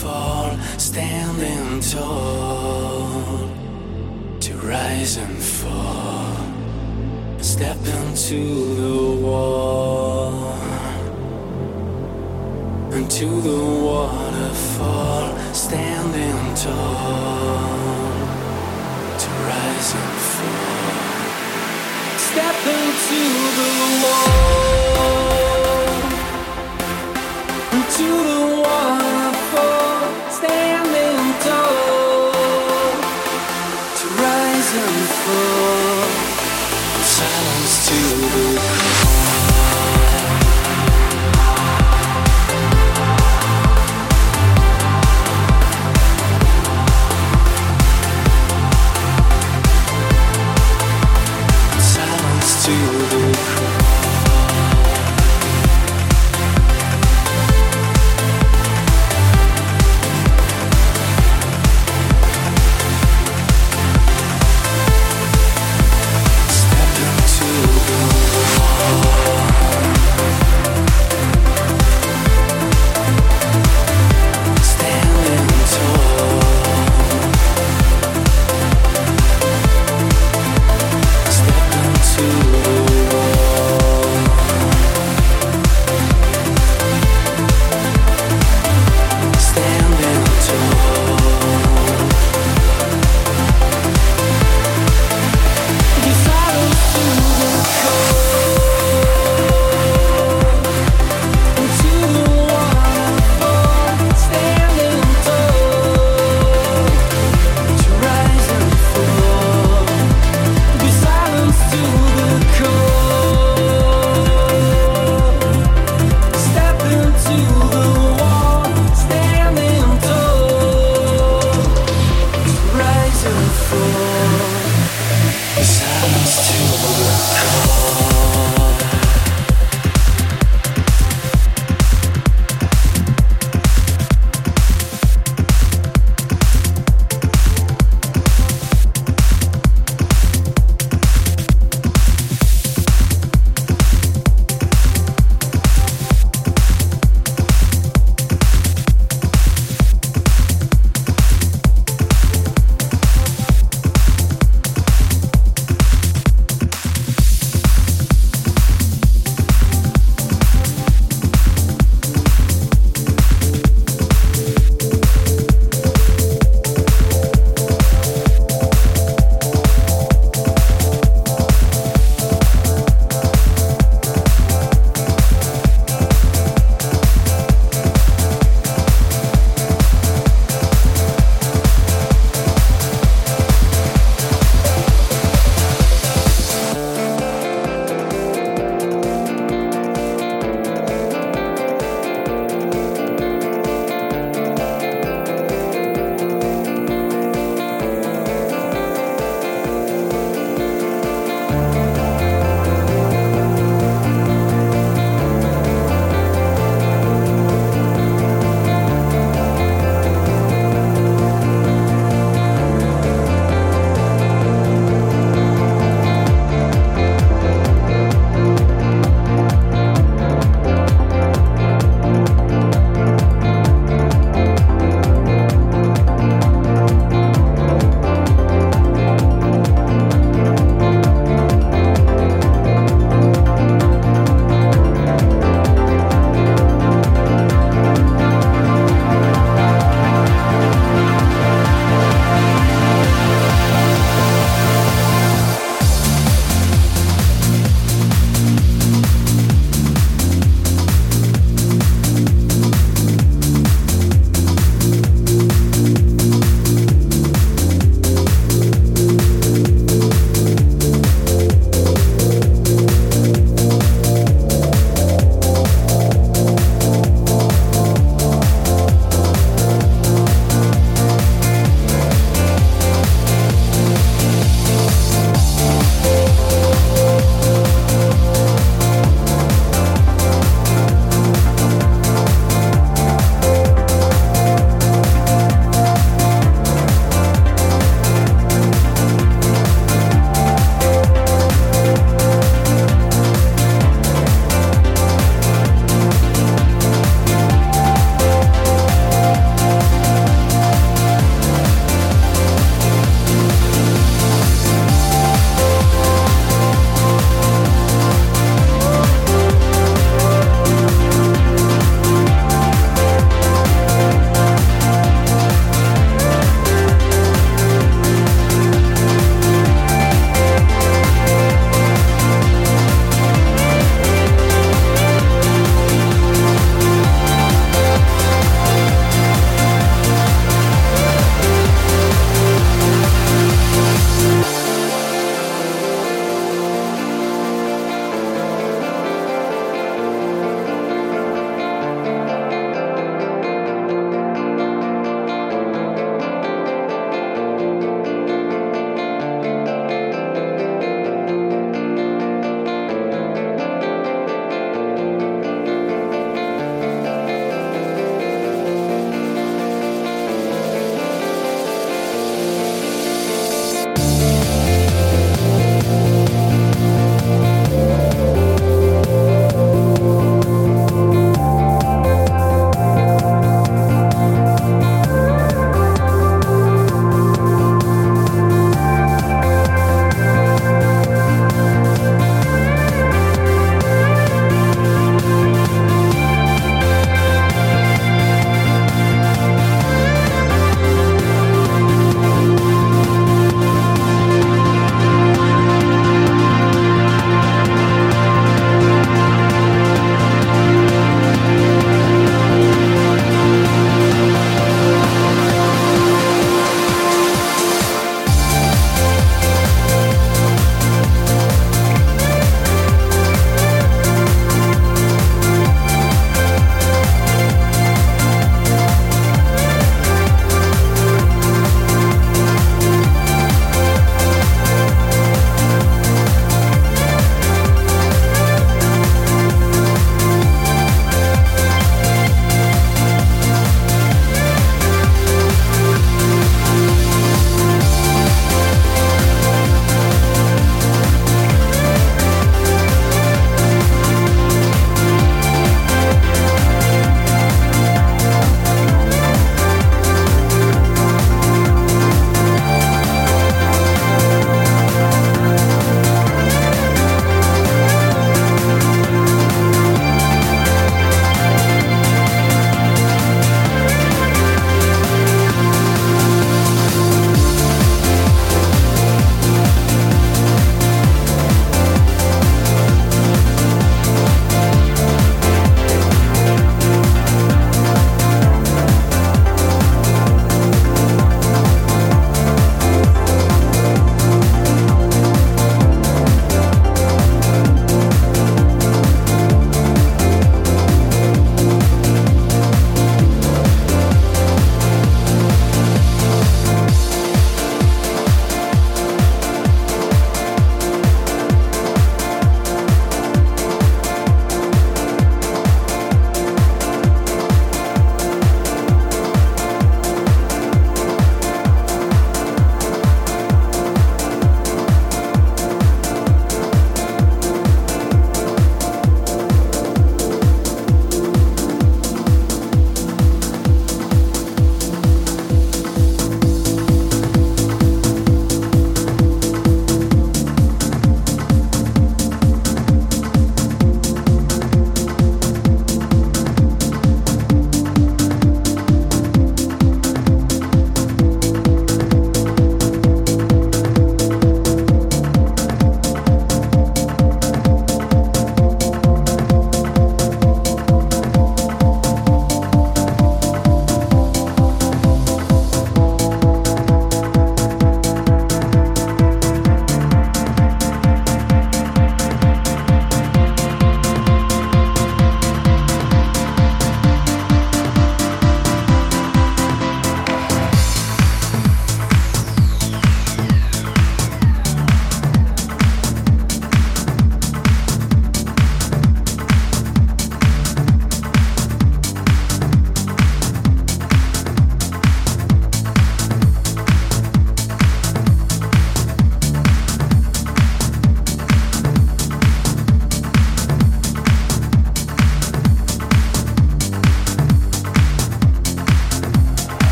Fall, standing tall to rise and fall. Step into the wall, into the waterfall, standing tall to rise and fall. Step into the wall,